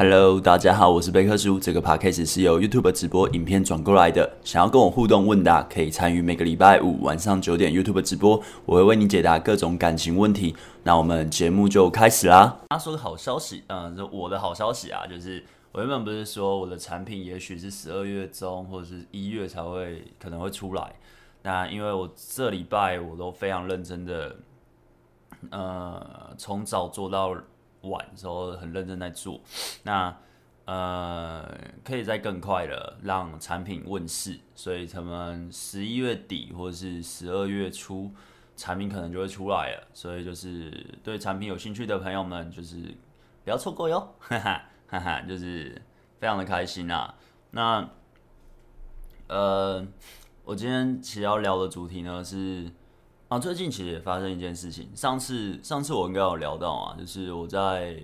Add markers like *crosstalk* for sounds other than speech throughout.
Hello，大家好，我是贝克叔。这个 podcast 是由 YouTube 直播影片转过来的。想要跟我互动问答，可以参与每个礼拜五晚上九点 YouTube 直播，我会为你解答各种感情问题。那我们节目就开始啦。他说个好消息，嗯，就我的好消息啊，就是我原本不是说我的产品也许是十二月中或者是一月才会可能会出来。那因为我这礼拜我都非常认真的，呃，从早做到。晚时候很认真在做，*sniffs* 那呃可以再更快的让产品问世，所以他们十一月底或者是十二月初产品可能就会出来了，所以就是对产品有兴趣的朋友们就是不要错过哟，*laughs* 哈哈哈哈，就是非常的开心啊。那呃我今天其实要聊的主题呢是。啊，最近其实也发生一件事情。上次上次我应该有聊到啊，就是我在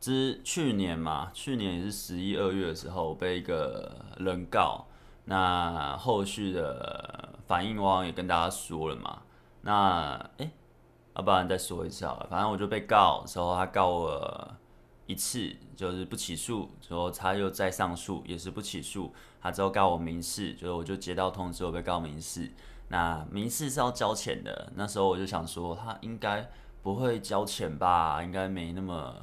之去年嘛，去年也是十一二月的时候被一个人告。那后续的反应我好像也跟大家说了嘛。那哎，要不然再说一次好了。反正我就被告的时候，他告我一次就是不起诉，之后他又再上诉也是不起诉，他之后告我民事，就是我就接到通知我被告民事。那名次是要交钱的，那时候我就想说，他应该不会交钱吧，应该没那么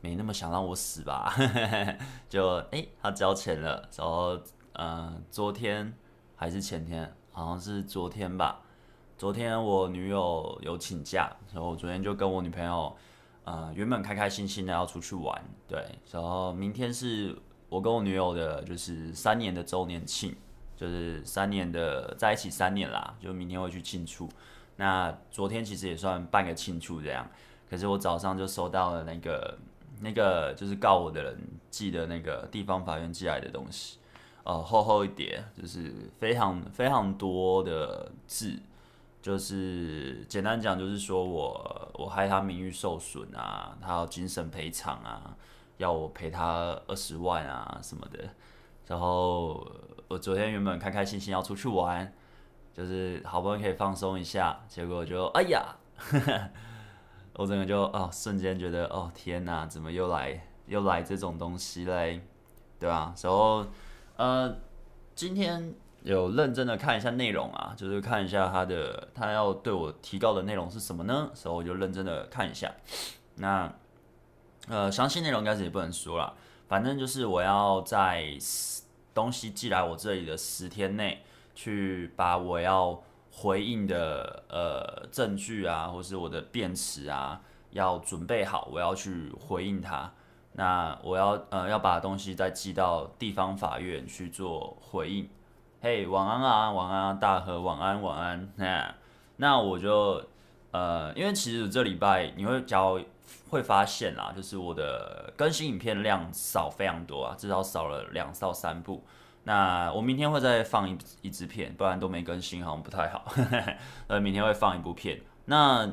没那么想让我死吧，*laughs* 就哎、他交钱了，然后呃，昨天还是前天，好像是昨天吧，昨天我女友有请假，然后我昨天就跟我女朋友，呃，原本开开心心的要出去玩，对，然后明天是我跟我女友的就是三年的周年庆。就是三年的在一起三年啦，就明天会去庆祝。那昨天其实也算半个庆祝这样，可是我早上就收到了那个那个就是告我的人寄的那个地方法院寄来的东西，呃，厚厚一叠，就是非常非常多的字，就是简单讲就是说我我害他名誉受损啊，他要精神赔偿啊，要我赔他二十万啊什么的，然后。我昨天原本开开心心要出去玩，就是好不容易可以放松一下，结果就哎呀，*laughs* 我整个就哦瞬间觉得哦天哪，怎么又来又来这种东西嘞？对吧？然后呃，今天有认真的看一下内容啊，就是看一下他的他要对我提高的内容是什么呢？所以我就认真的看一下。那呃，详细内容应该是也不能说了，反正就是我要在。东西寄来我这里的十天内，去把我要回应的呃证据啊，或是我的辩词啊，要准备好，我要去回应他。那我要呃要把东西再寄到地方法院去做回应。嘿，晚安啊，晚安啊，大和，晚安，晚安。那那我就呃，因为其实这礼拜你会交。会发现啦，就是我的更新影片量少非常多啊，至少少了两到三部。那我明天会再放一一支片，不然都没更新，好像不太好。*laughs* 呃，明天会放一部片。那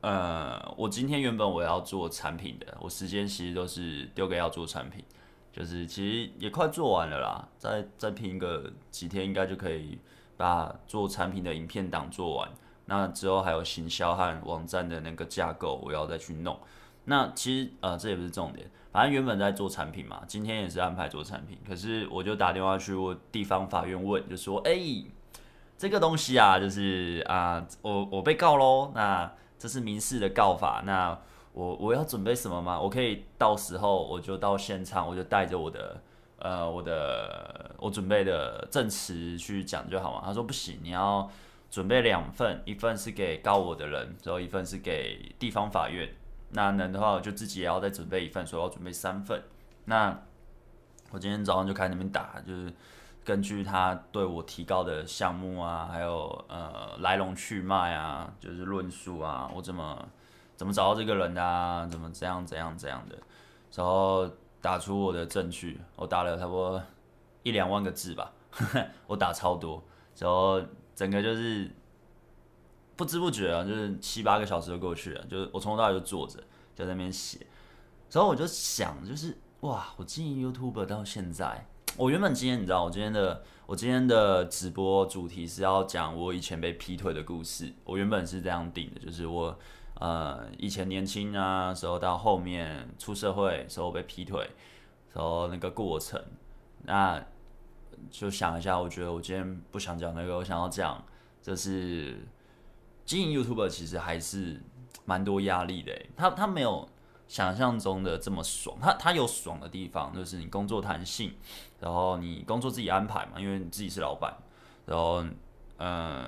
呃，我今天原本我要做产品的，我时间其实都是丢给要做产品，就是其实也快做完了啦，再再拼个几天，应该就可以把做产品的影片档做完。那之后还有行销和网站的那个架构，我要再去弄。那其实呃，这也不是重点，反正原本在做产品嘛，今天也是安排做产品。可是我就打电话去我地方法院问，就说：“哎、这个东西啊，就是啊、我我被告喽。那这是民事的告法，那我我要准备什么吗？我可以到时候我就到现场，我就带着我的呃我的我准备的证词去讲就好嘛。”他说：“不行，你要。”准备两份，一份是给告我的人，然后一份是给地方法院。那能的话，我就自己也要再准备一份，所以我要准备三份。那我今天早上就开始那边打，就是根据他对我提告的项目啊，还有呃来龙去脉啊，就是论述啊，我怎么怎么找到这个人的啊，怎么怎样怎样怎样的，然后打出我的证据。我打了差不多一两万个字吧，我打超多，然后。整个就是不知不觉啊，就是七八个小时就过去了。就是我从头到尾就坐着，就在那边写。然后我就想，就是哇，我经营 YouTube 到现在，我原本今天你知道，我今天的我今天的直播主题是要讲我以前被劈腿的故事。我原本是这样定的，就是我呃，以前年轻啊时候到后面出社会时候被劈腿时候那个过程，那就想一下，我觉得我今天不想讲那个，我想要讲，就是经营 YouTube 其实还是蛮多压力的，他他没有。想象中的这么爽，他他有爽的地方，就是你工作弹性，然后你工作自己安排嘛，因为你自己是老板，然后嗯，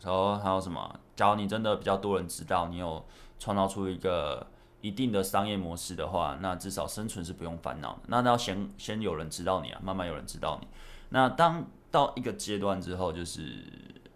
然后还有什么？假如你真的比较多人知道，你有创造出一个一定的商业模式的话，那至少生存是不用烦恼的。那要先先有人知道你啊，慢慢有人知道你。那当到一个阶段之后，就是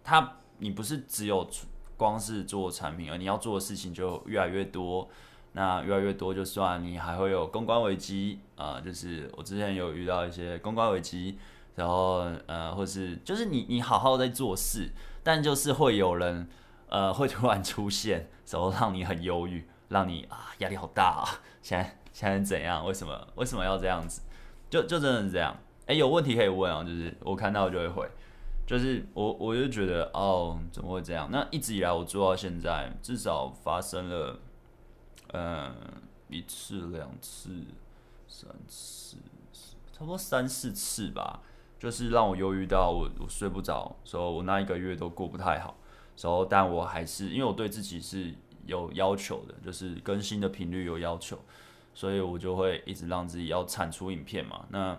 他你不是只有光是做产品，而你要做的事情就越来越多。那越来越多，就算你还会有公关危机啊、就是我之前有遇到一些公关危机，然后呃，或是就是你你好好在做事，但就是会有人呃会突然出现，然后让你很忧郁，让你啊压力好大啊，现在现在怎样？为什么为什么要这样子？就就真的是这样？哎，有问题可以问啊，就是我看到就会回，就是我我就觉得哦，怎么会这样？那一直以来我做到现在，至少发生了。嗯，一次、两次、三次，差不多三四次吧。就是让我忧郁到我我睡不着，所以我那一个月都过不太好。然后，但我还是因为我对自己是有要求的，就是更新的频率有要求，所以我就会一直让自己要产出影片嘛。那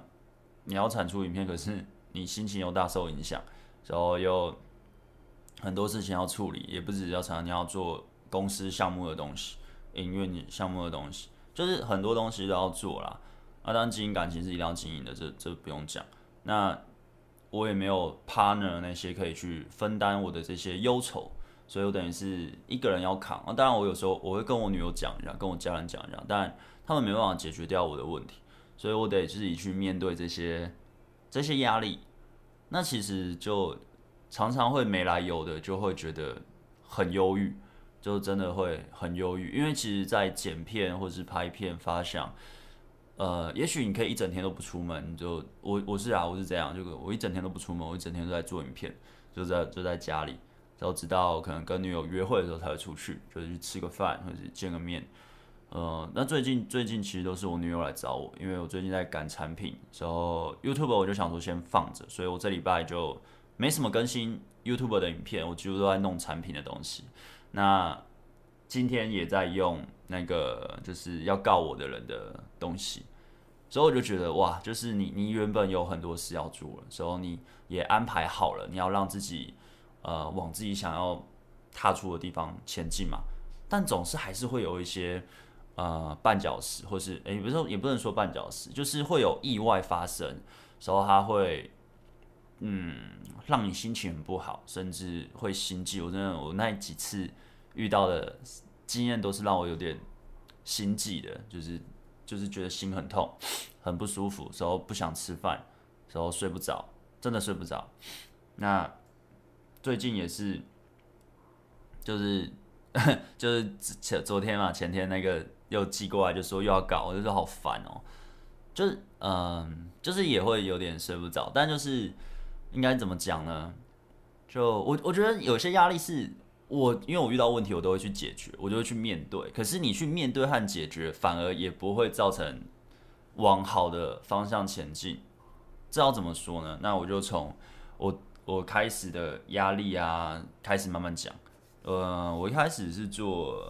你要产出影片，可是你心情又大受影响，然后又很多事情要处理，也不只要常常你要做公司项目的东西。营运项目的东西，就是很多东西都要做啦。啊，当然经营感情是一定要经营的，这这不用讲。那我也没有 partner 那些可以去分担我的这些忧愁，所以我等于是一个人要扛。啊，当然我有时候我会跟我女友讲一下，跟我家人讲一下，但他们没办法解决掉我的问题，所以我得自己去面对这些这些压力。那其实就常常会没来由的，就会觉得很忧郁。就真的会很忧郁，因为其实，在剪片或是拍片发想，呃，也许你可以一整天都不出门，就我我是啊，我是这样，就我一整天都不出门，我一整天都在做影片，就在就在家里，然后直到可能跟女友约会的时候才会出去，就是去吃个饭或者见个面。呃，那最近最近其实都是我女友来找我，因为我最近在赶产品，然后 YouTube 我就想说先放着，所以我这礼拜就没什么更新 YouTube 的影片，我几乎都在弄产品的东西。那今天也在用那个就是要告我的人的东西，所以我就觉得哇，就是你你原本有很多事要做了，所以你也安排好了，你要让自己呃往自己想要踏出的地方前进嘛，但总是还是会有一些呃绊脚石，或是诶，不是也不能说绊脚石，就是会有意外发生，时候它会。嗯，让你心情很不好，甚至会心悸。我真的，我那几次遇到的经验都是让我有点心悸的，就是就是觉得心很痛，很不舒服，时候不想吃饭，时候睡不着，真的睡不着。那最近也是，就是 *laughs* 就是前昨天嘛，前天那个又寄过来，就说又要搞，我就说好烦哦，就是嗯，就是也会有点睡不着，但就是。应该怎么讲呢？就我我觉得有些压力是我，因为我遇到问题，我都会去解决，我就会去面对。可是你去面对和解决，反而也不会造成往好的方向前进。这要怎么说呢？那我就从我我开始的压力啊开始慢慢讲。呃，我一开始是做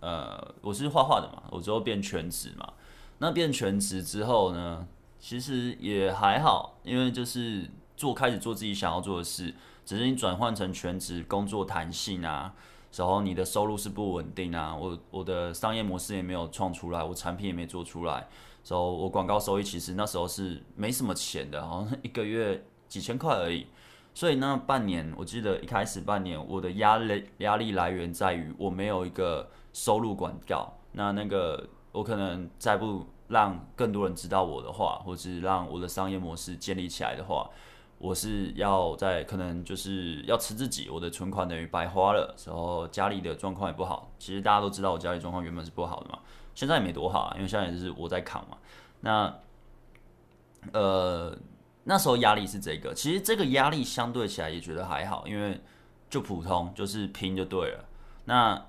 呃，我是画画的嘛，我之后变全职嘛。那变全职之后呢，其实也还好，因为就是。做开始做自己想要做的事，只是你转换成全职工作弹性啊，然后你的收入是不稳定啊，我我的商业模式也没有创出来，我产品也没做出来，然后我广告收益其实那时候是没什么钱的，好像一个月几千块而已。所以那半年，我记得一开始半年我的压力压力来源在于我没有一个收入管道，那那个我可能再不让更多人知道我的话，或是让我的商业模式建立起来的话。我是要在可能就是要吃自己，我的存款等于白花了，然后家里的状况也不好。其实大家都知道我家里状况原本是不好的嘛，现在也没多好啊，因为现在也是我在扛嘛。那呃那时候压力是这个，其实这个压力相对起来也觉得还好，因为就普通，就是拼就对了。那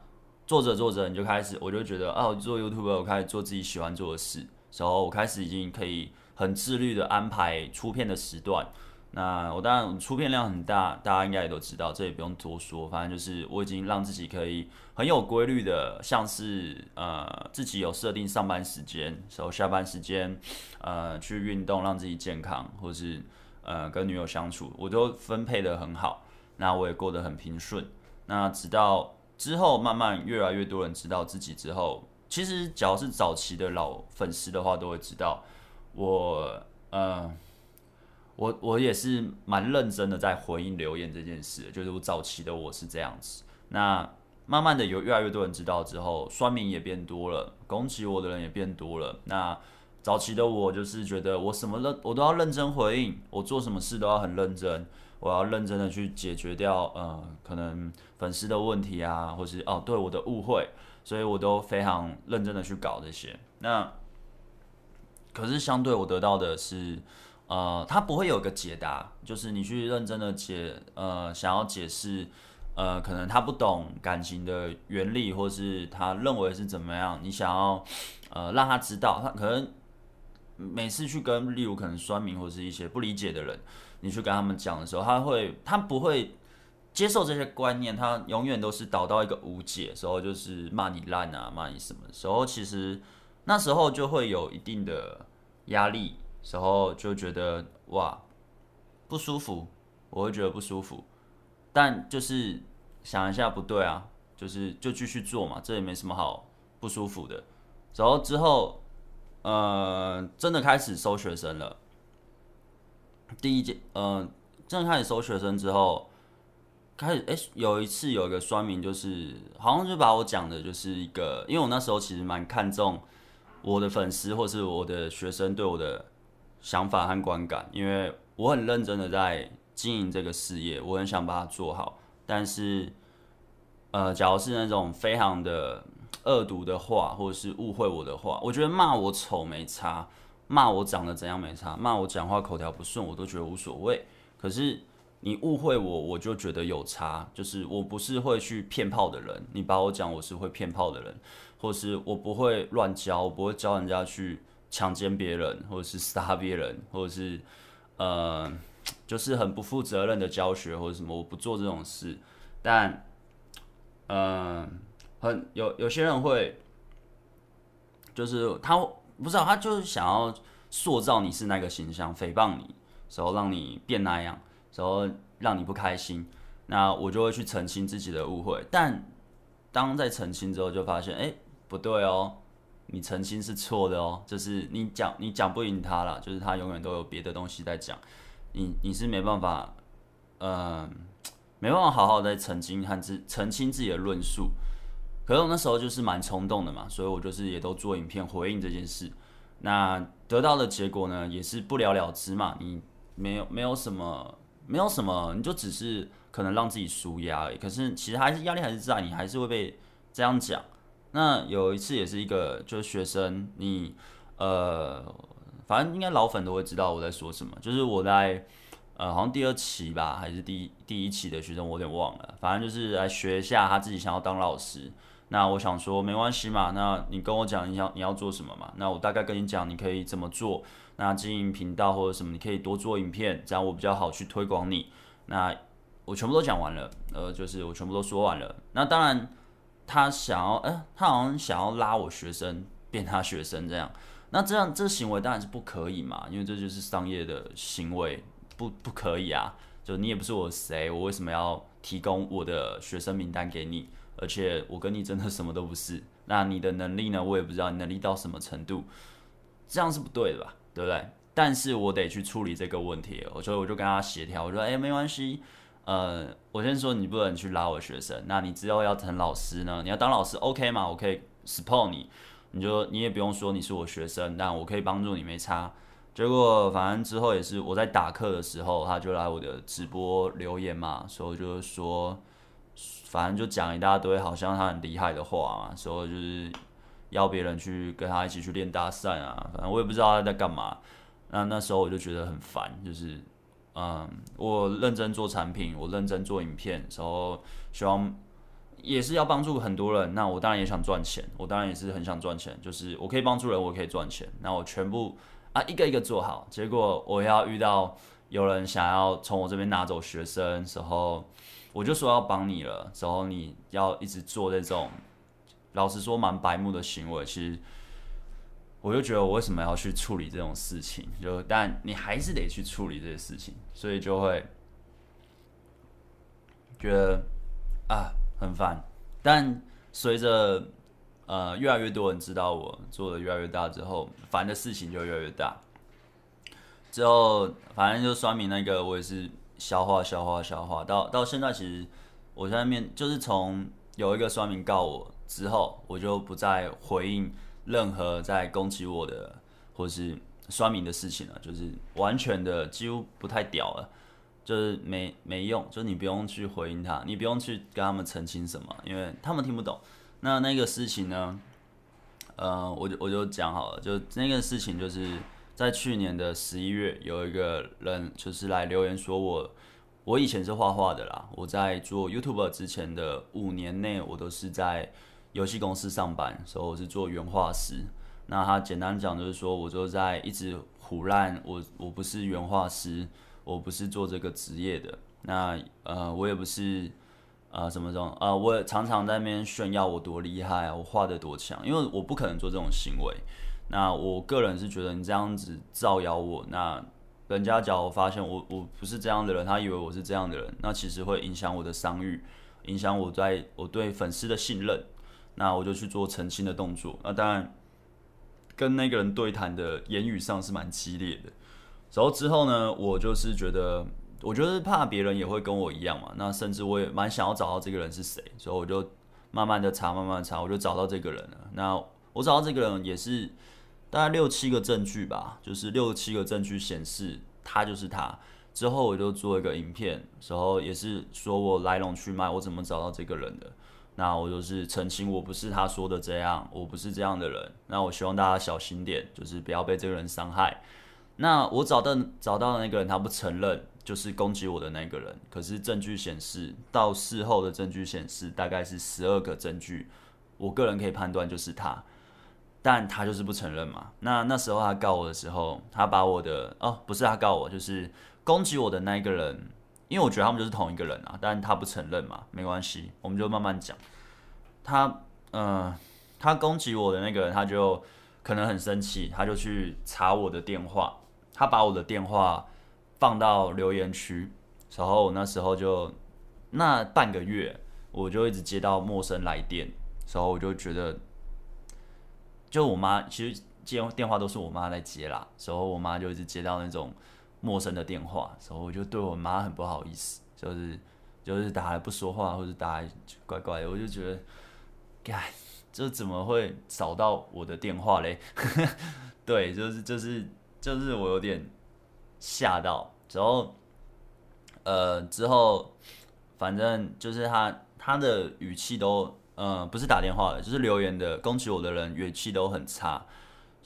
做着做着，你就开始，我就觉得，哦，做 YouTube，我开始做自己喜欢做的事，然后我开始已经可以很自律的安排出片的时段。那我当然出片量很大，大家应该也都知道，这也不用多说。反正就是我已经让自己可以很有规律的，像是呃自己有设定上班时间，然后下班时间呃去运动，让自己健康，或是呃跟女友相处，我都分配得很好。那我也过得很平顺。那直到之后慢慢越来越多人知道自己之后，其实只要是早期的老粉丝的话，都会知道我呃。我我也是蛮认真的在回应留言这件事，就是我早期的我是这样子。那慢慢的有越来越多人知道之后，酸民也变多了，攻击我的人也变多了。那早期的我就是觉得我什么认我都要认真回应，我做什么事都要很认真，我要认真的去解决掉呃可能粉丝的问题啊，或是哦对我的误会，所以我都非常认真的去搞这些。那可是相对我得到的是。呃，他不会有个解答，就是你去认真的解，呃，想要解释，呃，可能他不懂感情的原理，或是他认为是怎么样，你想要，呃，让他知道，他可能每次去跟，例如可能酸民或是一些不理解的人，你去跟他们讲的时候，他会，他不会接受这些观念，他永远都是导到一个无解时候，就是骂你烂啊，骂你什么时候，其实那时候就会有一定的压力。时候就觉得哇不舒服，我会觉得不舒服，但就是想一下不对啊，就是就继续做嘛，这也没什么好不舒服的。然后之后，呃，真的开始收学生了。第一届，呃，真的开始收学生之后，开始哎、有一次有一个酸民，就是好像就把我讲的就是一个，因为我那时候其实蛮看重我的粉丝或是我的学生对我的。想法和观感，因为我很认真的在经营这个事业，我很想把它做好。但是，呃，假如是那种非常的恶毒的话，或者是误会我的话，我觉得骂我丑没差，骂我长得怎样没差，骂我讲话口条不顺，我都觉得无所谓。可是你误会我，我就觉得有差。就是我不是会去骗炮的人，你把我讲我是会骗炮的人，或是我不会乱教，我不会教人家去。强奸别人，或者是杀别人，或者是呃，就是很不负责任的教学或者什么，我不做这种事。但，嗯、很有有些人会，就是他不知道，他就是想要塑造你是那个形象，诽谤你，然后让你变那样，然后让你不开心。那我就会去澄清自己的误会。但当在澄清之后，就发现，哎，不对哦。你澄清是错的哦，就是你讲你讲不赢他了，就是他永远都有别的东西在讲，你你是没办法，呃，没办法好好的澄清和自澄清自己的论述。可是我那时候就是蛮冲动的嘛，所以我就是也都做影片回应这件事。那得到的结果呢，也是不了了之嘛。你没有没有什么没有什么，你就只是可能让自己舒压而已。可是其实还是压力还是在，你还是会被这样讲。那有一次也是一个就是学生，你呃，反正应该老粉都会知道我在说什么。就是我在呃，好像第二期吧，还是第一第一期的学生，我有点忘了。反正就是来学一下，他自己想要当老师。那我想说没关系嘛，那你跟我讲你要你要做什么嘛？那我大概跟你讲你可以怎么做。那经营频道或者什么，你可以多做影片，这样我比较好去推广你。那我全部都讲完了，呃，就是我全部都说完了。那当然。他想要，哎、他好像想要拉我学生变他学生这样，那这样这行为当然是不可以嘛，因为这就是商业的行为，不不可以啊。就你也不是我谁，我为什么要提供我的学生名单给你？而且我跟你真的什么都不是。那你的能力呢？我也不知道你能力到什么程度，这样是不对的吧？对不对？但是我得去处理这个问题，所以我就跟他协调，我说，哎、没关系。呃，我先说你不能去拉我学生，那你之后要成老师呢？你要当老师，OK 吗？我可以 support 你，你就你也不用说你是我学生，但我可以帮助你，没差。结果反正之后也是我在打课的时候，他就来我的直播留言嘛，所以就是说，反正就讲一大堆好像他很厉害的话嘛，所以就是邀别人去跟他一起去练搭讪啊，反正我也不知道他在干嘛。那那时候我就觉得很烦，就是。嗯，我认真做产品，我认真做影片，然后希望也是要帮助很多人。那我当然也想赚钱，我当然也是很想赚钱，就是我可以帮助人，我可以赚钱。那我全部啊一个一个做好，结果我要遇到有人想要从我这边拿走学生时候，我就说要帮你了，然后你要一直做这种，老实说蛮白目的行为，其实。我就觉得我为什么要去处理这种事情？就但你还是得去处理这些事情，所以就会觉得啊很烦。但随着呃越来越多人知道我做的越来越大之后，烦的事情就越来越大。之后反正就说明那个，我也是消化消化消化。到到现在，其实我在面就是从有一个酸民告我之后，我就不再回应。任何在攻击我的或是酸民的事情了，就是完全的几乎不太屌了，就是没没用，就你不用去回应他，你不用去跟他们澄清什么，因为他们听不懂。那那个事情呢，呃，我就我就讲好了，就那个事情就是在去年的十一月，有一个人就是来留言说我，我以前是画画的啦，我在做 YouTuber 之前的五年内，我都是在。游戏公司上班，所以我是做原画师。那他简单讲就是说，我就在一直唬烂我，我不是原画师，我不是做这个职业的。那呃，我也不是呃什么这种呃，我也常常在那边炫耀我多厉害啊，我画得多强，因为我不可能做这种行为。那我个人是觉得你这样子造谣我，那人家假如发现我我不是这样的人，他以为我是这样的人，那其实会影响我的商誉，影响我在我对粉丝的信任。那我就去做澄清的动作。那当然，跟那个人对谈的言语上是蛮激烈的。然后之后呢，我就是觉得，我觉得怕别人也会跟我一样嘛。那甚至我也蛮想要找到这个人是谁，所以我就慢慢的查，慢慢查，我就找到这个人了。那我找到这个人也是大概六七个证据吧，就是六七个证据显示他就是他。之后我就做一个影片，然后也是说我来龙去脉，我怎么找到这个人的。那我就是澄清，我不是他说的这样，我不是这样的人。那我希望大家小心点，就是不要被这个人伤害。那我找到找到的那个人，他不承认，就是攻击我的那个人。可是证据显示，到事后的证据显示，大概是十二个证据，我个人可以判断就是他，但他就是不承认嘛。那那时候他告我的时候，他把我的哦，不是他告我，就是攻击我的那一个人。因为我觉得他们就是同一个人啊，但他不承认嘛，没关系，我们就慢慢讲。他，嗯、呃，他攻击我的那个人，他就可能很生气，他就去查我的电话，他把我的电话放到留言区，然后我那时候就那半个月，我就一直接到陌生来电，然后我就觉得，就我妈其实接电话都是我妈在接啦，然后我妈就一直接到那种。陌生的电话，所以我就对我妈很不好意思，就是就是打来不说话，或者打来怪怪的，我就觉得，该这怎么会找到我的电话嘞？*laughs* 对，就是就是就是我有点吓到，然后呃之后反正就是他他的语气都呃不是打电话的，就是留言的攻击我的人语气都很差。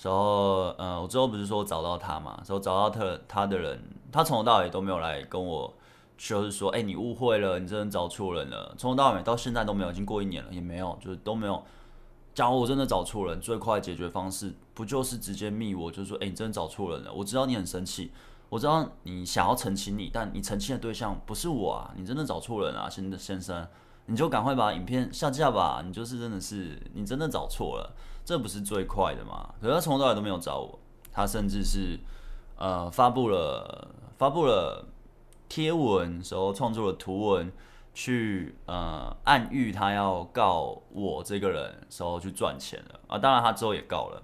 然后，呃，我之后不是说找到他嘛？然后找到他他的人，他从头到尾都没有来跟我，就是说，哎，你误会了，你真的找错人了。从头到尾到现在都没有，已经过一年了，也没有，就是都没有。假如我真的找错人，最快解决方式不就是直接密我，就是说，哎，你真的找错人了。我知道你很生气，我知道你想要澄清你，但你澄清的对象不是我啊，你真的找错人啊，先先生。你就赶快把影片下架吧，你就是真的是你真的找错了，这不是最快的吗？可是他从头到尾都没有找我，他甚至是呃发布了发布了贴文，时候创作了图文去呃暗喻他要告我这个人，时候去赚钱了啊。当然他之后也告了，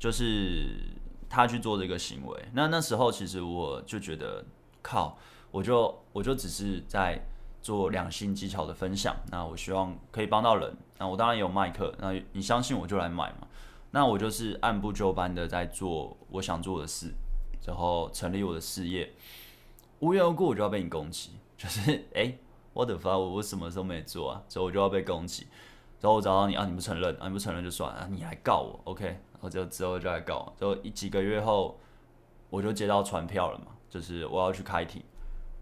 就是他去做这个行为。那那时候其实我就觉得靠，我就我就只是在。做两性技巧的分享，那我希望可以帮到人。那我当然有卖课，那你相信我就来买嘛。那我就是按部就班的在做我想做的事，然后成立我的事业。无缘无故我就要被你攻击，就是 *laughs* 诶，我的发我我什么时候没做啊？所以我就要被攻击。然后我找到你啊，你不承认啊，你不承认就算了，啊，你来告我，OK？然后就之后就来告我，之后一几个月后，我就接到传票了嘛，就是我要去开庭。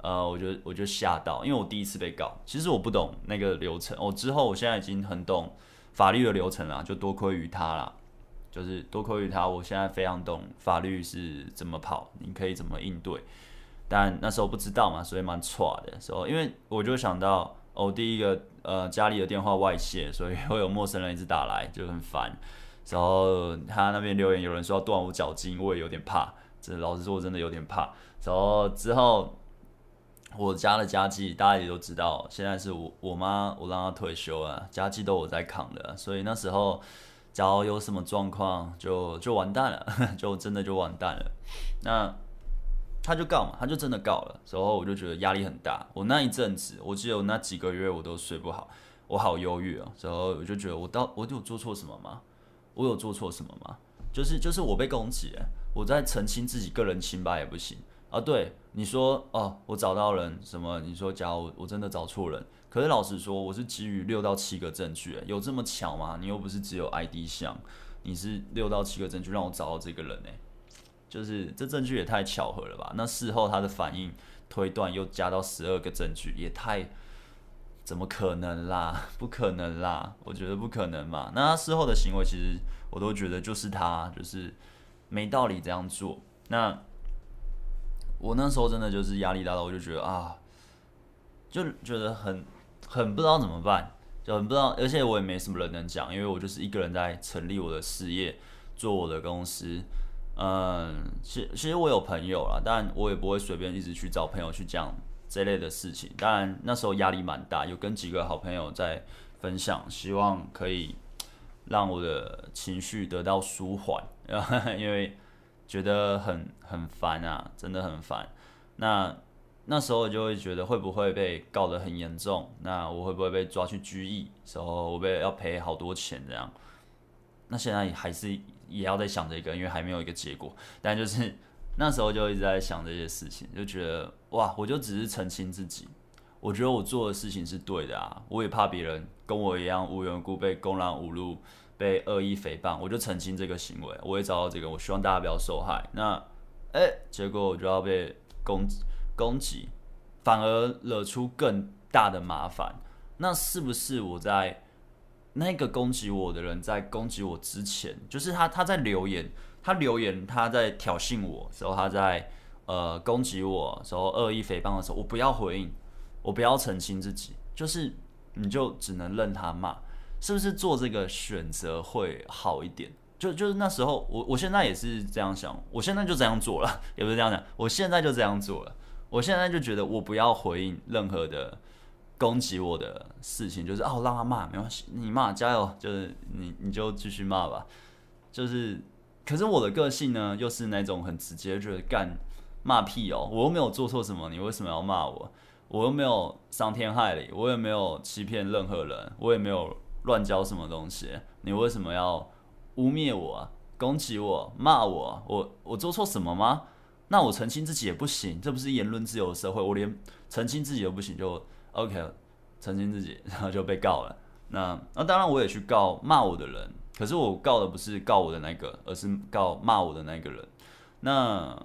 呃，我就我就吓到，因为我第一次被告，其实我不懂那个流程。我、之后我现在已经很懂法律的流程了，就多亏于他啦，就是多亏于他，我现在非常懂法律是怎么跑，你可以怎么应对。但那时候不知道嘛，所以蛮错的时候，因为我就想到，哦，第一个呃家里的电话外泄，所以会有陌生人一直打来，就很烦。然后他那边留言有人说要断我脚筋，我也有点怕。这老实说，我真的有点怕。然后之后我家的家计大家也都知道，现在是我我妈我让她退休啊，家计都我在扛的，所以那时候假如有什么状况，就就完蛋了，*laughs* 就真的就完蛋了。那他就告嘛，他就真的告了。然后我就觉得压力很大。我那一阵子，我记得我那几个月我都睡不好，我好忧郁啊。然后我就觉得我到我有做错什么吗？我有做错什么吗？就是就是我被攻击，我在澄清自己个人清白也不行啊。对你说哦，我找到人什么？你说假如我我真的找错人，可是老实说，我是基于六到七个证据，有这么巧吗？你又不是只有 ID 项，你是六到七个证据让我找到这个人呢？就是这证据也太巧合了吧？那事后他的反应推断又加到十二个证据，也太。怎么可能啦？*laughs* 不可能啦！我觉得不可能嘛。那他事后的行为，其实我都觉得就是他就是没道理这样做。那我那时候真的就是压力大到，我就觉得啊，就觉得很很不知道怎么办，就很不知道。而且我也没什么人能讲，因为我就是一个人在成立我的事业，做我的公司。嗯，其其实我有朋友啦，但我也不会随便一直去找朋友去讲。这类的事情，当然那时候压力蛮大，有跟几个好朋友在分享，希望可以让我的情绪得到舒缓，*laughs* 因为觉得很很烦啊，真的很烦。那那时候就会觉得会不会被告得很严重？那我会不会被抓去拘役？时候我被要赔好多钱这样？那现在还是也要在想这个，因为还没有一个结果，但就是。那时候就一直在想这些事情，就觉得哇，我就只是澄清自己，我觉得我做的事情是对的啊，我也怕别人跟我一样无缘无故被公然侮辱、被恶意诽谤，我就澄清这个行为，我也找到这个，我希望大家不要受害。那哎、结果我就要被攻攻击，反而惹出更大的麻烦。那是不是我在那个攻击我的人在攻击我之前，就是他他在留言？他留言，他在挑衅我时候，他在呃攻击我时候，恶意诽谤的时候，我不要回应，我不要澄清自己，就是你就只能任他骂，是不是做这个选择会好一点？就就是那时候，我我现在也是这样想，我现在就这样做了，也不是这样讲，我现在就这样做了，我现在就觉得我不要回应任何的攻击我的事情，就是哦让他骂没关系，你骂加油，就是你你就继续骂吧，就是。可是我的个性呢，又是那种很直接，就是干骂屁哦，我又没有做错什么，你为什么要骂我？我又没有伤天害理，我也没有欺骗任何人，我也没有乱教什么东西，你为什么要污蔑我、攻击我、骂我？我我做错什么吗？那我澄清自己也不行，这不是言论自由的社会，我连澄清自己都不行，就 OK，澄清自己，然后就被告了。那那当然我也去告骂我的人。可是我告的不是告我的那个，而是告骂我的那个人。那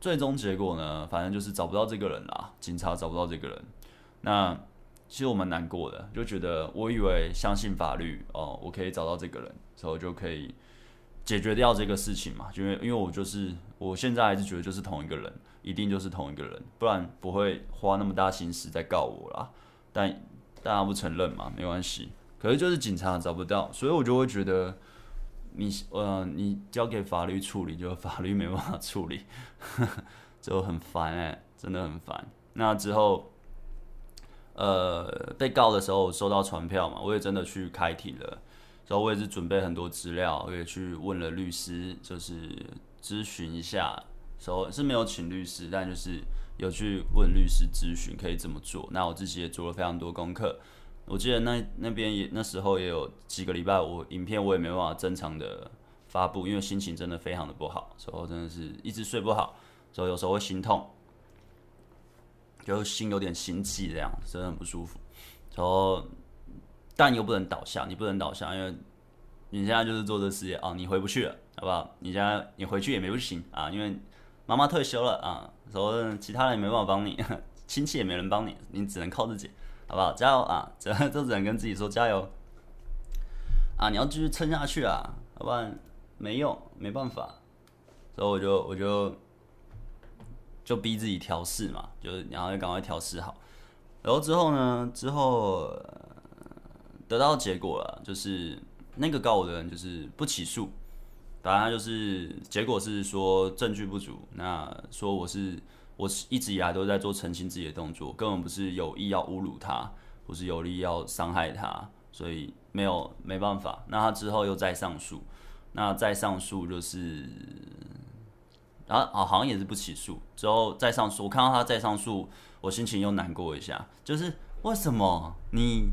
最终结果呢？反正就是找不到这个人啦，警察找不到这个人。那其实我蛮难过的，就觉得我以为相信法律哦，我可以找到这个人，之后就可以解决掉这个事情嘛。因为因为我就是我现在还是觉得就是同一个人，一定就是同一个人，不然不会花那么大心思在告我啦。但大家不承认嘛，没关系。可是就是警察找不到，所以我就会觉得你呃，你交给法律处理，就法律没办法处理，*laughs* 就很烦哎、真的很烦。那之后，呃，被告的时候收到传票嘛，我也真的去开庭了，然后我也是准备很多资料，我也去问了律师，就是咨询一下，说是没有请律师，但就是有去问律师咨询可以怎么做。那我自己也做了非常多功课。我记得那那边也那时候也有几个礼拜，我影片我也没办法正常的发布，因为心情真的非常的不好，所以我真的是一直睡不好，所以有时候会心痛，就心有点心悸这样，真的很不舒服。然后但又不能倒下，你不能倒下，因为你现在就是做这事业啊，你回不去了，好不好？你现在你回去也没不行啊，因为妈妈退休了啊，然后其他人也没办法帮你，亲戚也没人帮你，你只能靠自己，好不好？加油啊！*laughs* 这都只能跟自己说加油啊！你要继续撑下去啊，要不然没用，没办法。所以我就我就就逼自己调试嘛，就是然后赶快调试好。然后之后呢，之后得到结果了，就是那个告我的人就是不起诉。反正就是结果是说证据不足，那说我是我是一直以来都在做澄清自己的动作，根本不是有意要侮辱他，不是有意要伤害他，所以没有没办法。那他之后又再上诉，那再上诉就是，然后啊好像也是不起诉，之后再上诉，我看到他再上诉，我心情又难过一下，就是为什么你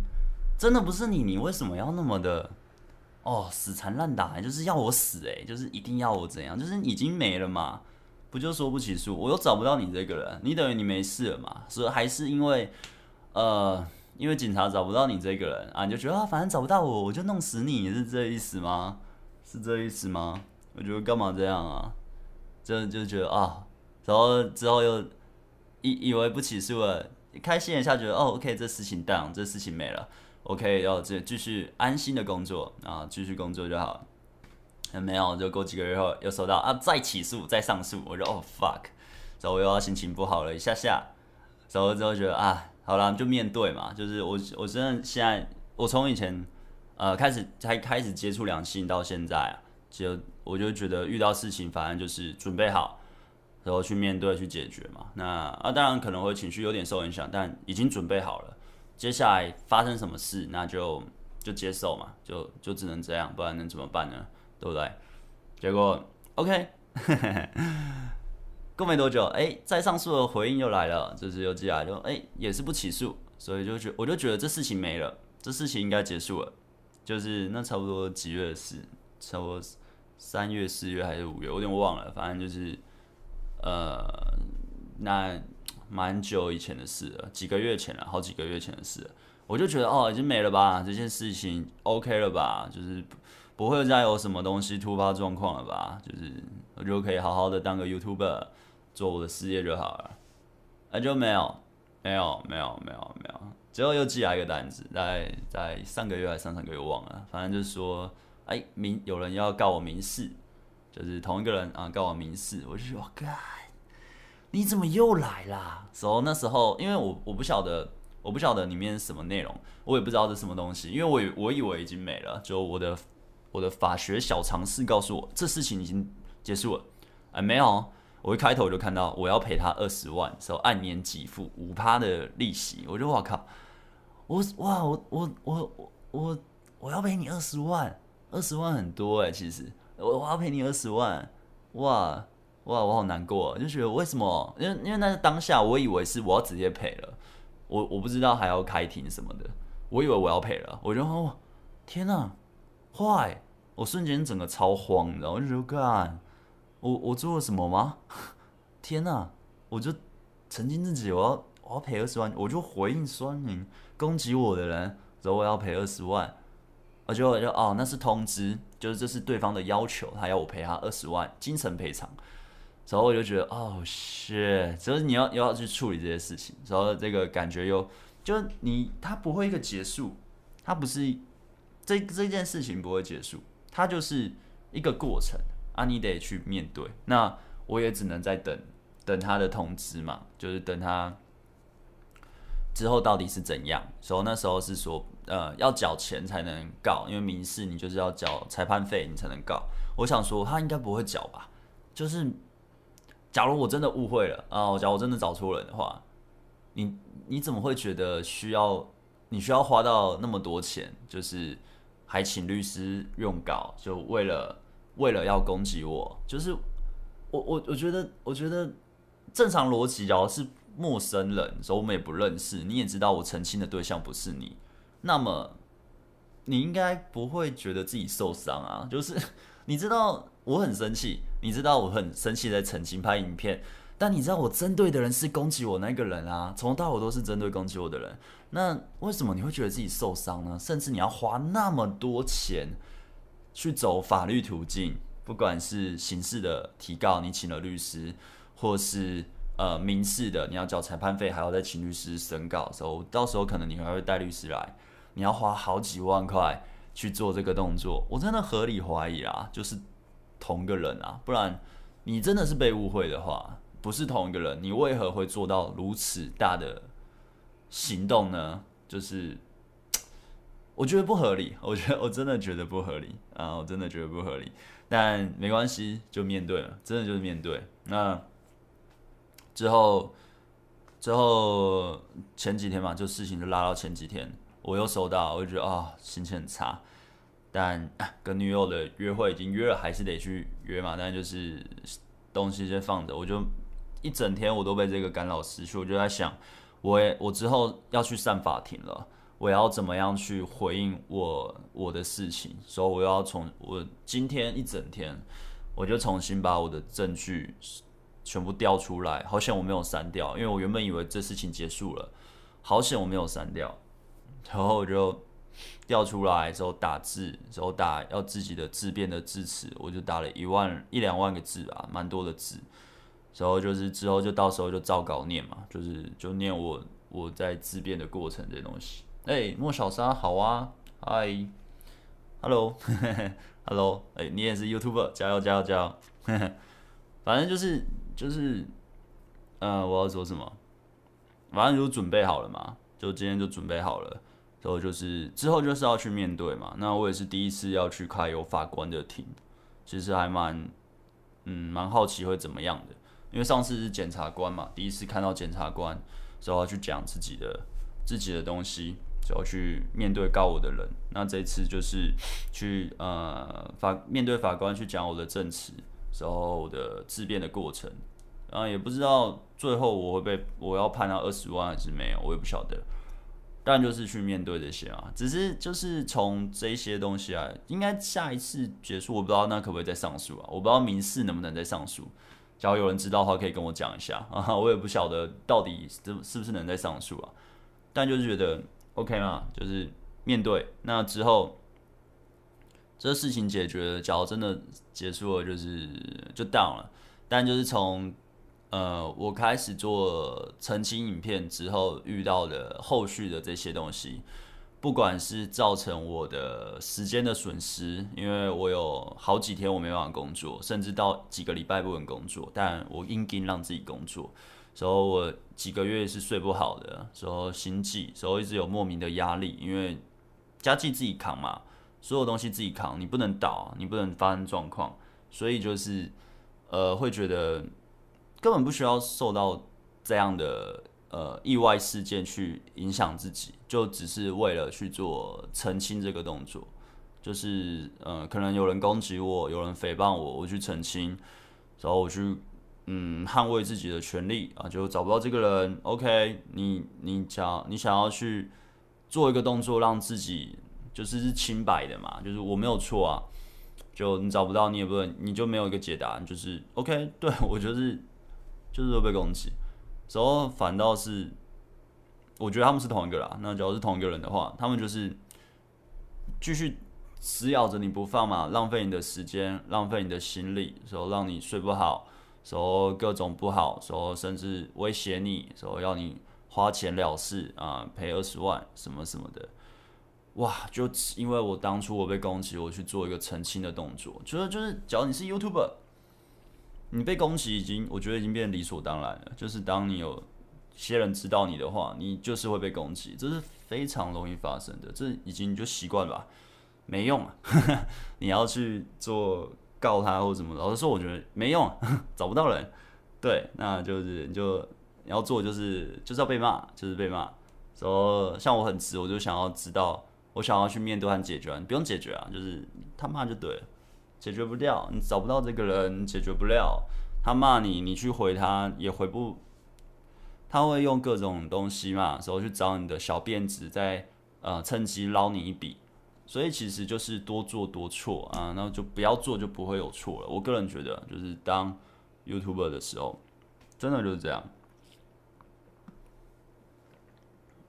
真的不是你，你为什么要那么的？哦，死缠烂打，就是要我死诶、欸，就是一定要我怎样，就是已经没了嘛，不就说不起诉，我又找不到你这个人，你等于你没事了嘛，所以还是因为，呃，因为警察找不到你这个人啊，你就觉得啊，反正找不到我，我就弄死你，是这意思吗？是这意思吗？我觉得干嘛这样啊？就就觉得啊，然后之后又以以为不起诉了，开心一下，觉得哦，OK，这事情 done，这事情没了。OK，要继继续安心的工作啊，继续工作就好。没有，就过几个月后又收到啊，再起诉，再上诉，我就哦 fuck，然后我又要心情不好了一下下，然后之后觉得啊，好了，就面对嘛，就是我我真的现在，我从以前呃开始才开始接触两性到现在啊，就我就觉得遇到事情反正就是准备好，然后去面对去解决嘛。那啊当然可能会情绪有点受影响，但已经准备好了。接下来发生什么事，那就就接受嘛，就就只能这样，不然能怎么办呢？对不对？结果 OK，*laughs* 过没多久，哎，再上诉的回应又来了，就是又寄来，就哎也是不起诉，所以就觉我就觉得这事情没了，这事情应该结束了，就是那差不多几月的事，差不多三月、四月还是五月，我有点忘了，反正就是呃那。蛮久以前的事了，几个月前了，好几个月前的事，我就觉得哦，已经没了吧，这件事情 OK 了吧，就是不会再有什么东西突发状况了吧，就是我就可以好好的当个 YouTuber，做我的事业就好了，那就没有，没有，没有，没有，没有，最后又寄来一个单子，在在上个月还是上上个月忘了，反正就是说，哎，民有人要告我民事，就是同一个人啊告我民事，我就说，我靠。你怎么又来啦？时候那时候，因为我我不晓得，我不晓得里面什么内容，我也不知道这是什么东西，因为我我以为已经没了，就我的我的法学小常识告诉我，这事情已经结束了。哎，没有，我一开头就看到我要赔他二十万，时候按年给付五趴的利息，我就哇靠，我哇我我我我我要赔你二十万，二十万很多哎，其实我我要赔你二十万，哇。哇，我好难过，就觉得为什么？因为因为那是当下，我以为是我要直接赔了，我我不知道还要开庭什么的，我以为我要赔了，我就哇，天哪，坏！我瞬间整个超慌，然后我就说干，我我做了什么吗？*laughs* 天哪，我就澄清自己，我要我要赔二十万，我就回应酸民攻击我的人，然后我要赔二十万，我就我就哦，那是通知，就是这是对方的要求，他要我赔他二十万精神赔偿。然后我就觉得，哦，shit，就是你要要去处理这些事情，然后这个感觉又，就你他不会一个结束，他不是这这件事情不会结束，它就是一个过程啊，你得去面对。那我也只能在等等他的通知嘛，就是等他之后到底是怎样。所以那时候是说，呃，要缴钱才能告，因为民事你就是要缴裁判费你才能告。我想说他应该不会缴吧，就是。假如我真的误会了啊，假如我真的找错人的话，你你怎么会觉得需要你需要花到那么多钱，就是还请律师用稿，就为了为了要攻击我？就是我我我觉得我觉得正常逻辑，假如是陌生人，所以我们也不认识，你也知道我澄清的对象不是你，那么你应该不会觉得自己受伤啊，就是。你知道我很生气，你知道我很生气在澄清拍影片，但你知道我针对的人是攻击我那个人啊，从头到尾都是针对攻击我的人。那为什么你会觉得自己受伤呢？甚至你要花那么多钱去走法律途径，不管是刑事的提告，你请了律师，或是呃民事的，你要交裁判费，还要再请律师审稿的时候，到时候可能你还会带律师来，你要花好几万块去做这个动作。我真的合理怀疑啊，就是同个人啊，不然你真的是被误会的话，不是同一个人，你为何会做到如此大的行动呢？就是。我觉得不合理，我觉得我真的觉得不合理啊！我真的觉得不合理，但没关系，就面对了，真的就是面对。那之后，之后前几天嘛，就事情就拉到前几天，我又收到，我就觉得啊、心情很差。但跟女友的约会已经约了，还是得去约嘛。但就是东西先放着，我就一整天我都被这个干扰失去。我就在想，我也我之后要去上法庭了。我要怎么样去回应我我的事情？所以我要从我今天一整天，我就重新把我的证据全部调出来。好险我没有删掉，因为我原本以为这事情结束了。好险我没有删掉，然后我就调出来之后打字，之后打要自己的自辩的字词，我就打了一万一两万个字吧，蛮多的字。然后就是之后就到时候就照稿念嘛，就是就念我我在自辩的过程这东西。哎、莫小沙，好啊，嗨，Hello，Hello，*laughs* 哎，你也是 YouTuber，加油，加油，加油！*laughs* 反正就是就是，呃，我要说什么？反正就准备好了嘛，就今天就准备好了，然后就是之后就是要去面对嘛。那我也是第一次要去开有法官的庭，其实还蛮，嗯，蛮好奇会怎么样的，因为上次是检察官嘛，第一次看到检察官，之后去讲自己的自己的东西。就要去面对告我的人，那这一次就是去呃法面对法官去讲我的证词，然后我的自辩的过程，然后也不知道最后我会被我要判到二十万还是没有，我也不晓得。但就是去面对这些啊，只是就是从这些东西啊，应该下一次结束，我不知道那可不可以再上诉啊？我不知道民事能不能再上诉，假如有人知道的话，可以跟我讲一下啊。*laughs* 我也不晓得到底是是不是能再上诉啊，但就是觉得。OK 嘛，就是面对那之后，这事情解决了，假如真的结束了，就是就 down 了。但就是从呃我开始做澄清影片之后，遇到的后续的这些东西，不管是造成我的时间的损失，因为我有好几天我没办法工作，甚至到几个礼拜不能工作，但我硬撑让自己工作。所以我几个月是睡不好的，时候心悸，时候一直有莫名的压力，因为家计自己扛嘛，所有东西自己扛，你不能倒，你不能发生状况，所以就是呃会觉得根本不需要受到这样的呃意外事件去影响自己，就只是为了去做澄清这个动作，就是呃可能有人攻击我，有人诽谤我，我去澄清，然后我去。嗯，捍卫自己的权利啊，就找不到这个人。OK，你你想你想要去做一个动作，让自己就是是清白的嘛，就是我没有错啊。就你找不到，你也不能，你就没有一个解答，就是 OK。对，我就是就是会被攻击，然后反倒是我觉得他们是同一个啦。那假如是同一个人的话，他们就是继续死咬着你不放嘛，浪费你的时间，浪费你的心力，说让你睡不好。说各种不好，说甚至威胁你，说要你花钱了事啊，赔二十万什么什么的，哇！就因为我当初我被攻击，我去做一个澄清的动作，就是就是，假如你是 YouTuber，你被攻击已经，我觉得已经变理所当然了。就是当你有些人知道你的话，你就是会被攻击，这是非常容易发生的，这已经就习惯吧，没用啊，*laughs* 你要去做。告他或什么，老实说，我觉得没用，*laughs* 找不到人。对，那就是就你要做，就是就是要被骂，就是被骂。说像我很直，我就想要知道，我想要去面对和解决。你不用解决啊，就是他骂就对了，解决不掉，你找不到这个人，解决不了。他骂你，你去回他也回不，他会用各种东西嘛，然后去找你的小辫子，再呃趁机捞你一笔。所以其实就是多做多错啊，那就不要做就不会有错了。我个人觉得，就是当 YouTuber 的时候，真的就是这样，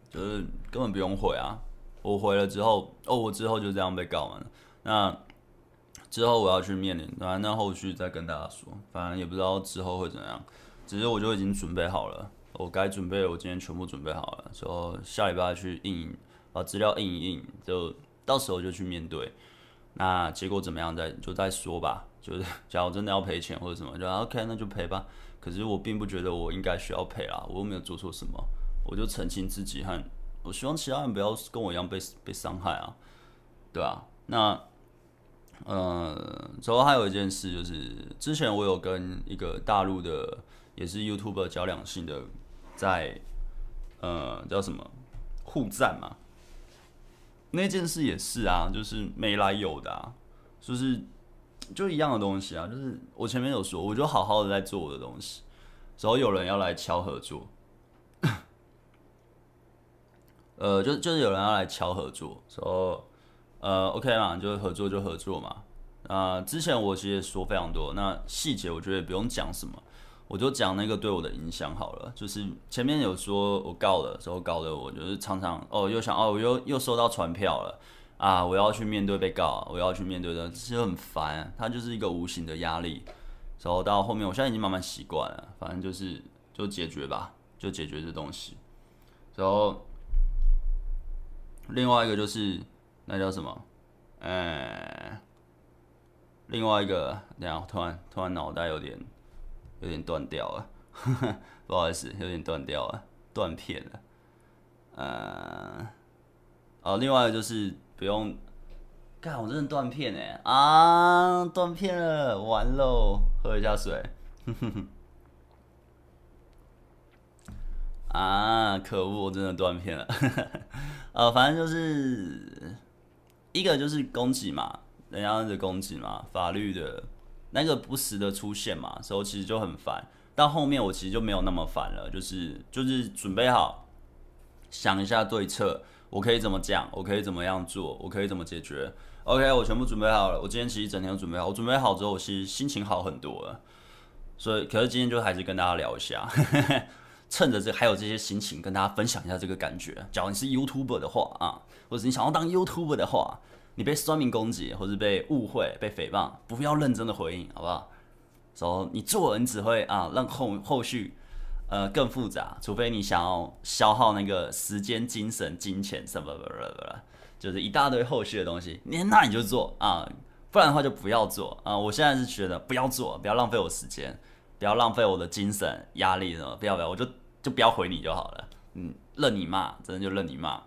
就是根本不用回啊。我回了之后，哦，我之后就这样被告完了。那之后我要去面临，反正那后续再跟大家说。反正也不知道之后会怎样。只是我就已经准备好了，我该准备的我今天全部准备好了，说下礼拜去印，把资料印一印，就到时候就去面对。那结果怎么样再就再说吧。就是 *laughs* 假如真的要赔钱或者什么，就 OK，那就赔吧。可是我并不觉得我应该需要赔啦，我又没有做错什么，我就澄清自己和我希望其他人不要跟我一样被被伤害啊，对啊。那呃，之后还有一件事就是，之前我有跟一个大陆的也是 YouTuber 交两性的，在呃叫什么互赞嘛。那件事也是啊，就是没来由的啊，就是就一样的东西啊，就是我前面有说，我就好好的在做我的东西，然后有人要来敲合作，*coughs* 呃，就就是有人要来敲合作，说呃，OK 嘛，就是合作就合作嘛，啊、之前我其实说非常多，那细节我觉得也不用讲什么。我就讲那个对我的影响好了，就是前面有说我告的时候告的，我就是常常哦又想哦我又又收到传票了啊，我要去面对被告，我要去面对的，其实很烦，它就是一个无形的压力。然后到后面，我现在已经慢慢习惯了，反正就是就解决吧，就解决这东西。然后另外一个就是那叫什么？哎，另外一个，等下突然突然脑袋有点。有点断掉了，不好意思，有点断掉了，断片了。呃，哦，另外就是不用，干，我真的断片哎啊，断片了，完喽，喝一下水，啊，可恶，我真的断片了，呃，反正就是一个就是攻击嘛，人家的攻击嘛，法律的。那个不时的出现嘛，所以其实就很烦。到后面我其实就没有那么烦了，就是就是准备好，想一下对策，我可以怎么讲，我可以怎么样做，我可以怎么解决。OK，我全部准备好了。我今天其实整天都准备好，我准备好之后，我其实心情好很多了。所以，可是今天就还是跟大家聊一下，*laughs* 趁着这还有这些心情，跟大家分享一下这个感觉。假如你是 YouTuber 的话啊，或者你想要当 YouTuber 的话。你被酸民攻击，或是被误会、被诽谤，不要认真的回应，好不好？说、你做人只会啊，让后后续呃更复杂，除非你想要消耗那个时间、精神、金钱什么什么什么，*laughs* 就是一大堆后续的东西，你那你就做啊，不然的话就不要做啊。我现在是觉得不要做，不要浪费我时间，不要浪费我的精神、压力什么，不要不要，我就就不要回你就好了。嗯，任你骂，真的就任你骂。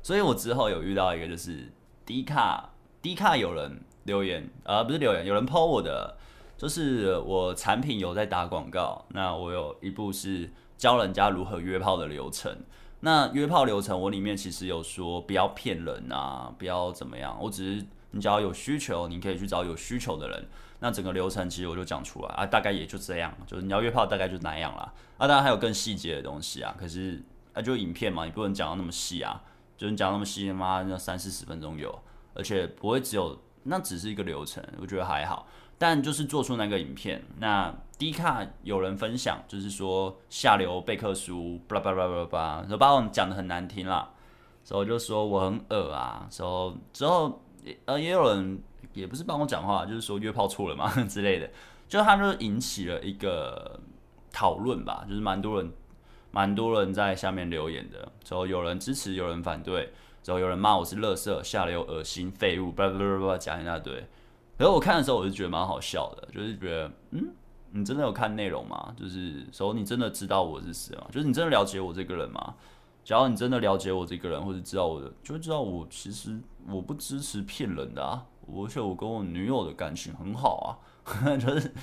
所以我之后有遇到一个就是。D 卡，D 卡有人留言，呃，不是留言，有人 po 我的，就是我产品有在打广告。那我有一部是教人家如何约炮的流程。那约炮流程，我里面其实有说不要骗人啊，不要怎么样。我只是你只要有需求，你可以去找有需求的人。那整个流程其实我就讲出来啊，大概也就这样，就是你要约炮大概就那样啦。啊，当然还有更细节的东西啊，可是啊，就影片嘛，你不能讲到那么细啊。就是讲那么细，妈那三四十分钟有，而且不会只有那只是一个流程，我觉得还好。但就是做出那个影片，那 D 卡有人分享，就是说下流备课书，巴拉巴拉巴拉巴拉，说把我讲的很难听啦，所以我就说我很恶啊，说之后呃也有人也不是帮我讲话，就是说约炮错了嘛 *laughs* 之类的，就他们就引起了一个讨论吧，就是蛮多人。蛮多人在下面留言的，之后有人支持，有人反对，之后有人骂我是垃圾、下流、恶心、废物，巴拉巴拉巴拉讲一大堆。然后我看的时候，我就觉得蛮好笑的，就是觉得，嗯，你真的有看内容吗？就是说你真的知道我是谁吗？就是你真的了解我这个人吗？只要你真的了解我这个人，或者知道我的，就知道我其实我不支持骗人的啊，而且我跟我女友的感情很好啊，*laughs* 就是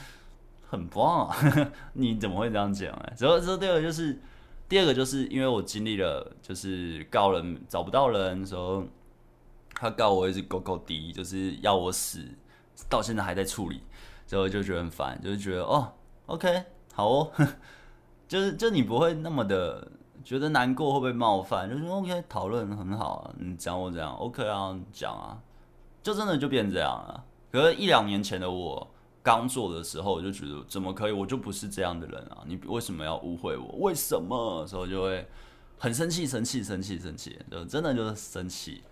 很棒啊。*laughs* 你怎么会这样讲？哎，之后之后第二个就是。第二个就是因为我经历了，就是告人找不到人，的时候他告我一直勾勾滴，就是要我死，到现在还在处理，所以就觉得很烦，就是觉得哦，OK，好哦，*laughs* 就是就你不会那么的觉得难过，会不会冒犯？就是 OK，讨论很好啊，你讲我怎样 OK 啊，讲啊，就真的就变这样了。可是，一两年前的我。刚做的时候，我就觉得怎么可以？我就不是这样的人啊！你为什么要误会我？为什么？所以就会很生气，生气，生气，生气，就真的就是生气。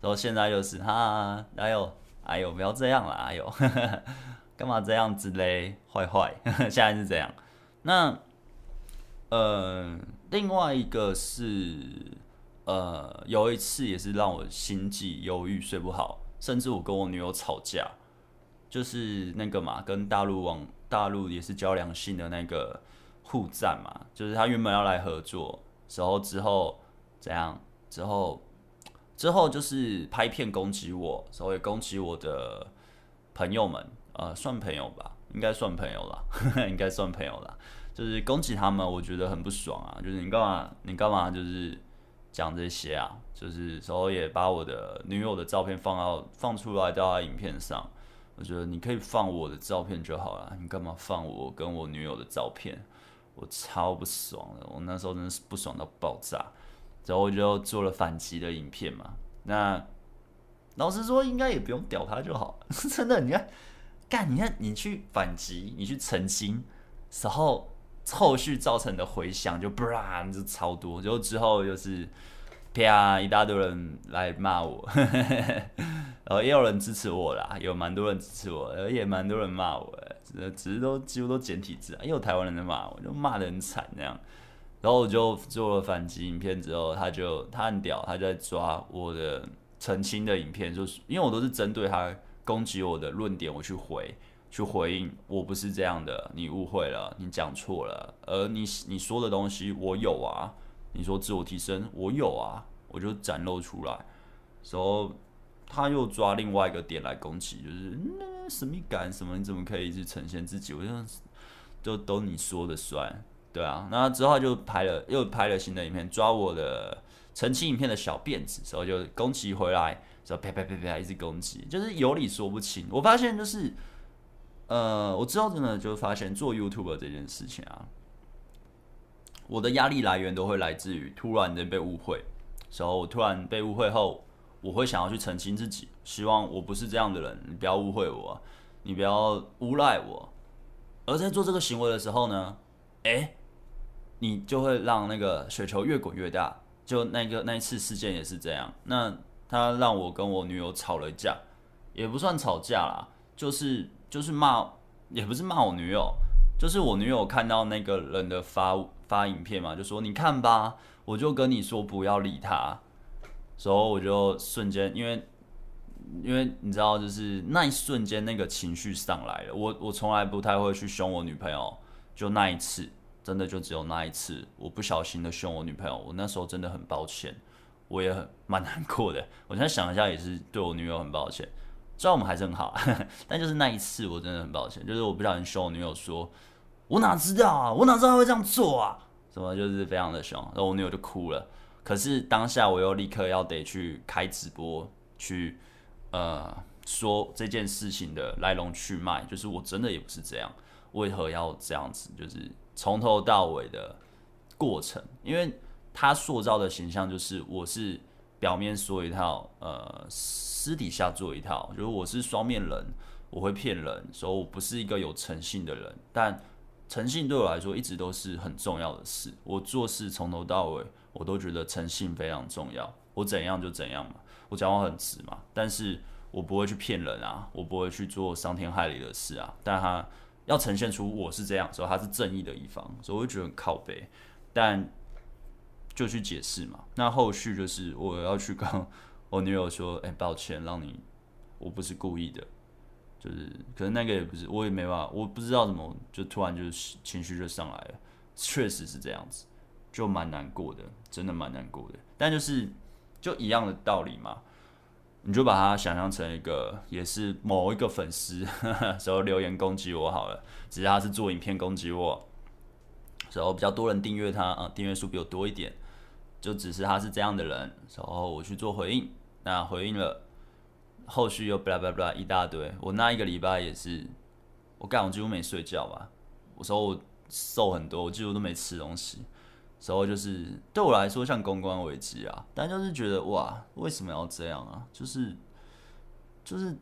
然后现在就是哈，哎呦，哎呦，不要这样了，哎呦，*laughs* 干嘛这样子嘞？坏坏，*laughs* 现在是这样。那呃，另外一个是，呃，有一次也是让我心悸、忧郁、睡不好，甚至我跟我女友吵架，就是那个嘛，跟大陆网大陆也是交良性的那个互赞嘛，就是他原本要来合作，时候之后怎样？之后之后就是拍片攻击我，所以攻击我的朋友们，呃，算朋友吧，应该算朋友了，*laughs* 应该算朋友了。就是攻击他们，我觉得很不爽啊！就是你干嘛，你干嘛就是讲这些啊？就是时候也把我的女友的照片放到放出来到影片上，我觉得你可以放我的照片就好了，你干嘛放我跟我女友的照片？我超不爽的，我那时候真的是不爽到爆炸，然后我就做了反击的影片嘛。那老实说，应该也不用屌他就好，*laughs* 真的，你看，干，你看你去反击，你去澄清，然后。后续造成的回响就不然就超多，然后之后就是啪一大堆人来骂我，*laughs* 然后也有人支持我啦，有蛮多人支持我，而也蛮多人骂我，只是都几乎都简体字啊，也有台湾人在骂我，就骂得很惨那样。然后我就做了反击影片之后，他就他很屌，他就在抓我的澄清的影片，就是因为我都是针对他攻击我的论点，我去回。去回应，我不是这样的，你误会了，你讲错了，而你你说的东西我有啊，你说自我提升我有啊，我就展露出来，然后他又抓另外一个点来攻击，就是那神秘感什么，你怎么可以去呈现自己？我就都都你说的算，对啊，那之后就拍了又拍了新的影片，抓我的澄清影片的小辫子，然后就攻击回来，说啪啪啪啪一直攻击，就是有理说不清。我发现就是。呃，我之后真的就发现做 YouTube 这件事情啊，我的压力来源都会来自于突然的被误会，然后我突然被误会后，我会想要去澄清自己，希望我不是这样的人，你不要误会我，你不要诬赖我。而在做这个行为的时候呢，诶，你就会让那个雪球越滚越大。就那个那一次事件也是这样，那他让我跟我女友吵了一架，也不算吵架啦，就是。就是骂，也不是骂我女友，就是我女友看到那个人的发发影片嘛，就说你看吧，我就跟你说不要理他，所以我就瞬间，因为因为你知道，就是那一瞬间那个情绪上来了，我我从来不太会去凶我女朋友，就那一次，真的就只有那一次，我不小心的凶我女朋友，我那时候真的很抱歉，我也很蛮难过的，我现在想一下也是对我女友很抱歉。虽然我们还是很好，*laughs* 但就是那一次，我真的很抱歉。就是我不小心凶我女友说：“我哪知道啊，我哪知道他会这样做啊？”什么就是非常的凶，然后我女友就哭了。可是当下我又立刻要得去开直播，去呃说这件事情的来龙去脉。就是我真的也不是这样，为何要这样子？就是从头到尾的过程，因为他塑造的形象就是我是。表面说一套，呃，私底下做一套。就是我是双面人，我会骗人，所以我不是一个有诚信的人。但诚信对我来说一直都是很重要的事。我做事从头到尾，我都觉得诚信非常重要。我怎样就怎样嘛，我讲话很直嘛。但是我不会去骗人啊，我不会去做伤天害理的事啊。但他要呈现出我是这样，所以他是正义的一方，所以我会觉得很靠北。但就去解释嘛，那后续就是我要去跟 *laughs* 我女友说，哎、抱歉，让你，我不是故意的，就是可能那个也不是，我也没办法，我不知道怎么就突然就是情绪就上来了，确实是这样子，就蛮难过的，真的蛮难过的，但就是就一样的道理嘛，你就把它想象成一个也是某一个粉丝，*laughs* 然后留言攻击我好了，只是他是做影片攻击我，然后比较多人订阅他啊，订阅数比我多一点。就只是他是这样的人，然后我去做回应，那回应了，后续又巴拉巴拉巴拉一大堆。我那一个礼拜也是，我干，我几乎没睡觉吧。我说我瘦很多，我几乎都没吃东西。然后就是对我来说像公关危机啊，但就是觉得哇，为什么要这样啊？就是就是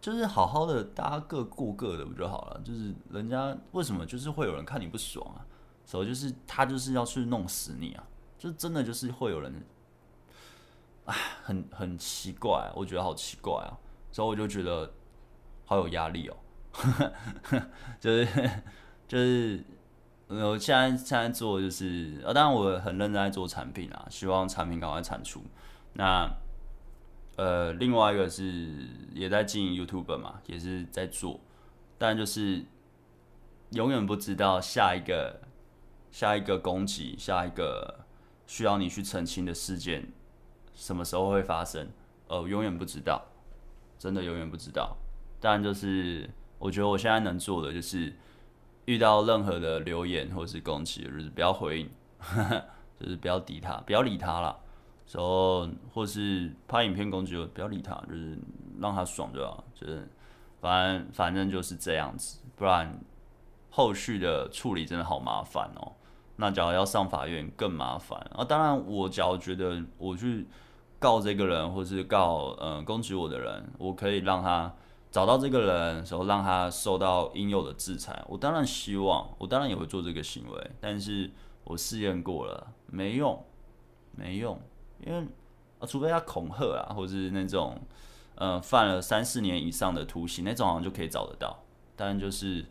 就是好好的，大家各过各的不就好了？就是人家为什么就是会有人看你不爽啊？时候就是他就是要去弄死你啊！就真的就是会有人，哎，很很奇怪，我觉得好奇怪啊，所以我就觉得好有压力哦，*laughs* 就是就是我现在现在做就是，呃，当然我很认真在做产品啊，希望产品赶快产出。那呃，另外一个是也在经营 YouTube 嘛，也是在做，但就是永远不知道下一个下一个攻击，下一个需要你去澄清的事件什么时候会发生，呃，永远不知道，真的永远不知道。但就是我觉得我现在能做的就是。遇到任何的留言或是攻击，就是不要回应，*laughs* 就是不要理他，不要理他啦。然后或是拍影片攻击，不要理他，就是让他爽就好。就是反正反正就是这样子，不然后续的处理真的好麻烦哦。那假如要上法院更麻烦啊。当然，我假如觉得我去告这个人，或是告嗯攻击我的人，我可以让他。找到这个人，然后让他受到应有的制裁。我当然希望，我当然也会做这个行为。但是我试验过了，没用，没用。因为啊，除非他恐吓啊，或者是那种呃犯了三四年以上的徒刑，那种好像就可以找得到。但就是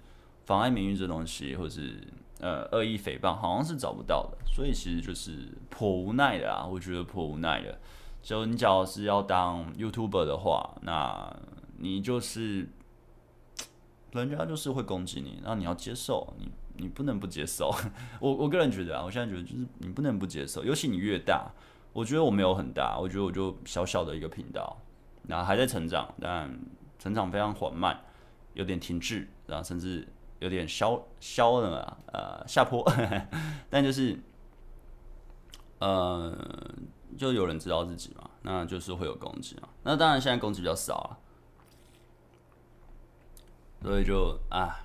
妨碍名誉这东西，或是呃恶意诽谤，好像是找不到的。所以其实就是颇无奈的啊，我觉得颇无奈的。就你假如是要当 YouTuber 的话，那。你就是，*tsk* 人家就是会攻击你，那你要接受，你你不能不接受。*laughs* 我我个人觉得啊，我现在觉得就是你不能不接受，尤其你越大，我觉得我没有很大，我觉得我就小小的一个频道，然后还在成长，但成长非常缓慢，有点停滞，然后甚至有点消消了呃下坡，*laughs* 但就是，呃，就有人知道自己嘛，那就是会有攻击嘛，那当然现在攻击比较少啊。所以就啊，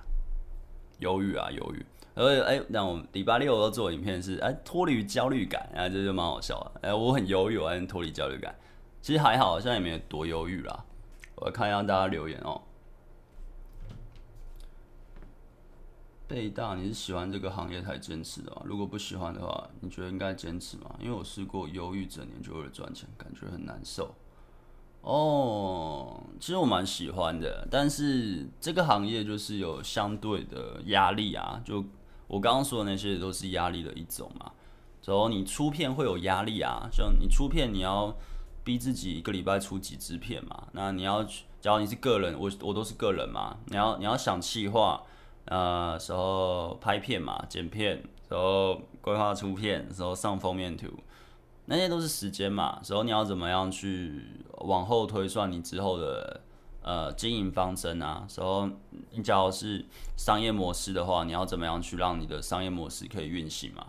犹豫啊，犹豫。而且哎，那我礼拜六要做影片是哎，脱离焦虑感，啊，这就蛮好笑的。哎，我很犹豫，我还脱离焦虑感。其实还好，现在也没有多犹豫啦。我看一下大家留言哦。贝大，你是喜欢这个行业才坚持的吗？如果不喜欢的话，你觉得应该坚持吗？因为我试过犹豫整年就为了赚钱，感觉很难受。哦，其实我蛮喜欢的，但是这个行业就是有相对的压力啊。就我刚刚说的那些都是压力的一种嘛。然后你出片会有压力啊，像你出片你要逼自己一个礼拜出几支片嘛。那你要，假如你是个人，我我都是个人嘛。你要你要想企划，呃，时候拍片嘛，剪片，时候规划出片，时候上封面图。那些都是时间嘛，时候你要怎么样去往后推算你之后的呃经营方针啊？时候你假如是商业模式的话，你要怎么样去让你的商业模式可以运行嘛？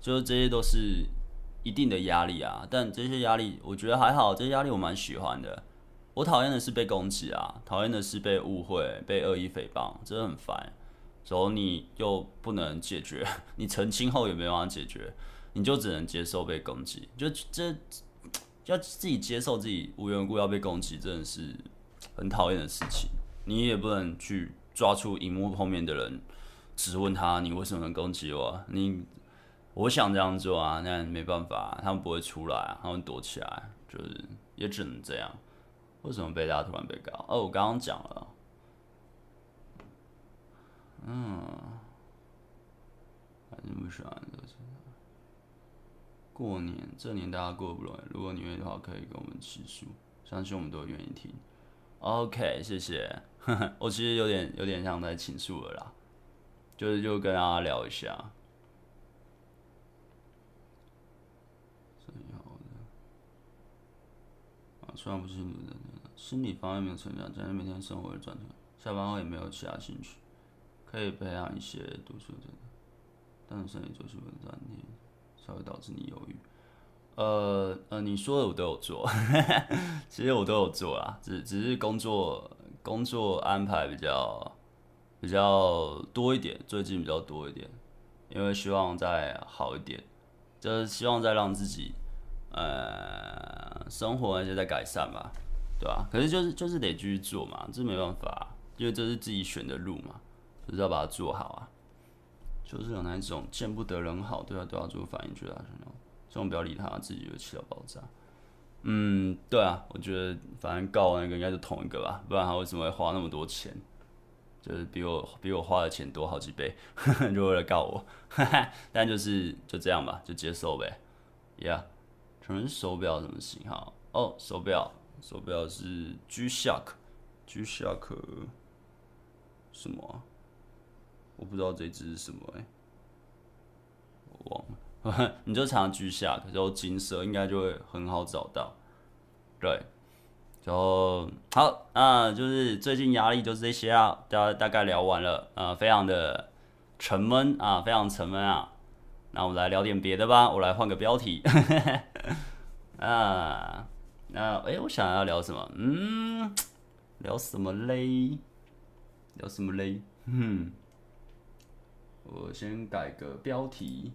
就是这些都是一定的压力啊。但这些压力我觉得还好，这些压力我蛮喜欢的。我讨厌的是被攻击啊，讨厌的是被误会、被恶意诽谤，真的很烦。时候你又不能解决，*laughs* 你澄清后也没办法解决。你就只能接受被攻击，就这要自己接受自己无缘无故要被攻击，真的是很讨厌的事情。你也不能去抓出荧幕后面的人，质问他你为什么能攻击我？你我想这样做啊，那没办法，他们不会出来，他们躲起来，就是也只能这样。为什么被大家突然被告？哦，我刚刚讲了，嗯，还是不喜欢的。过年这年大家过不容易，如果你愿意的话，可以跟我们倾诉，相信我们都愿意听。OK，谢谢。*laughs* 我其实有点有点像在倾诉了啦，就是就跟大家聊一下。最好的啊，虽然不是心理的，心理方面没有成长，但是每天生活的状态，下班后也没有其他兴趣，可以培养一些读书的，但是身体就是不能暂停。才会导致你犹豫。呃呃，你说的我都有做，*laughs* 其实我都有做啦，只只是工作工作安排比较比较多一点，最近比较多一点，因为希望再好一点，就是希望再让自己呃生活那些再改善吧，对吧？可是就是就是得继续做嘛，这没办法，因为这是自己选的路嘛，就是要把它做好啊。就是有那一种见不得人好，对他都要做反应，觉得这种，这种不要理他，自己就气到爆炸。嗯，对啊，我觉得反正告那个应该是同一个吧，不然他为什么会花那么多钱？就是比我比我花的钱多好几倍，*laughs* 就为了告我，*laughs* 但就是就这样吧，就接受呗。Yeah，什么是手表？什么型号？哦、手表，手表是 G-Shock，G-Shock 什么、我不知道这只是什么哎、我忘了。*laughs* 你就查 G-Shock，然后金色应该就会很好找到。对。然后好，那就是最近压力就是这些啊，大家大概聊完了，呃，非常的沉闷啊，非常沉闷啊。那我们来聊点别的吧，我来换个标题。*laughs* 啊，那哎，我想要聊什么？嗯，聊什么嘞？聊什么嘞？*laughs* 嗯，我先改个标题。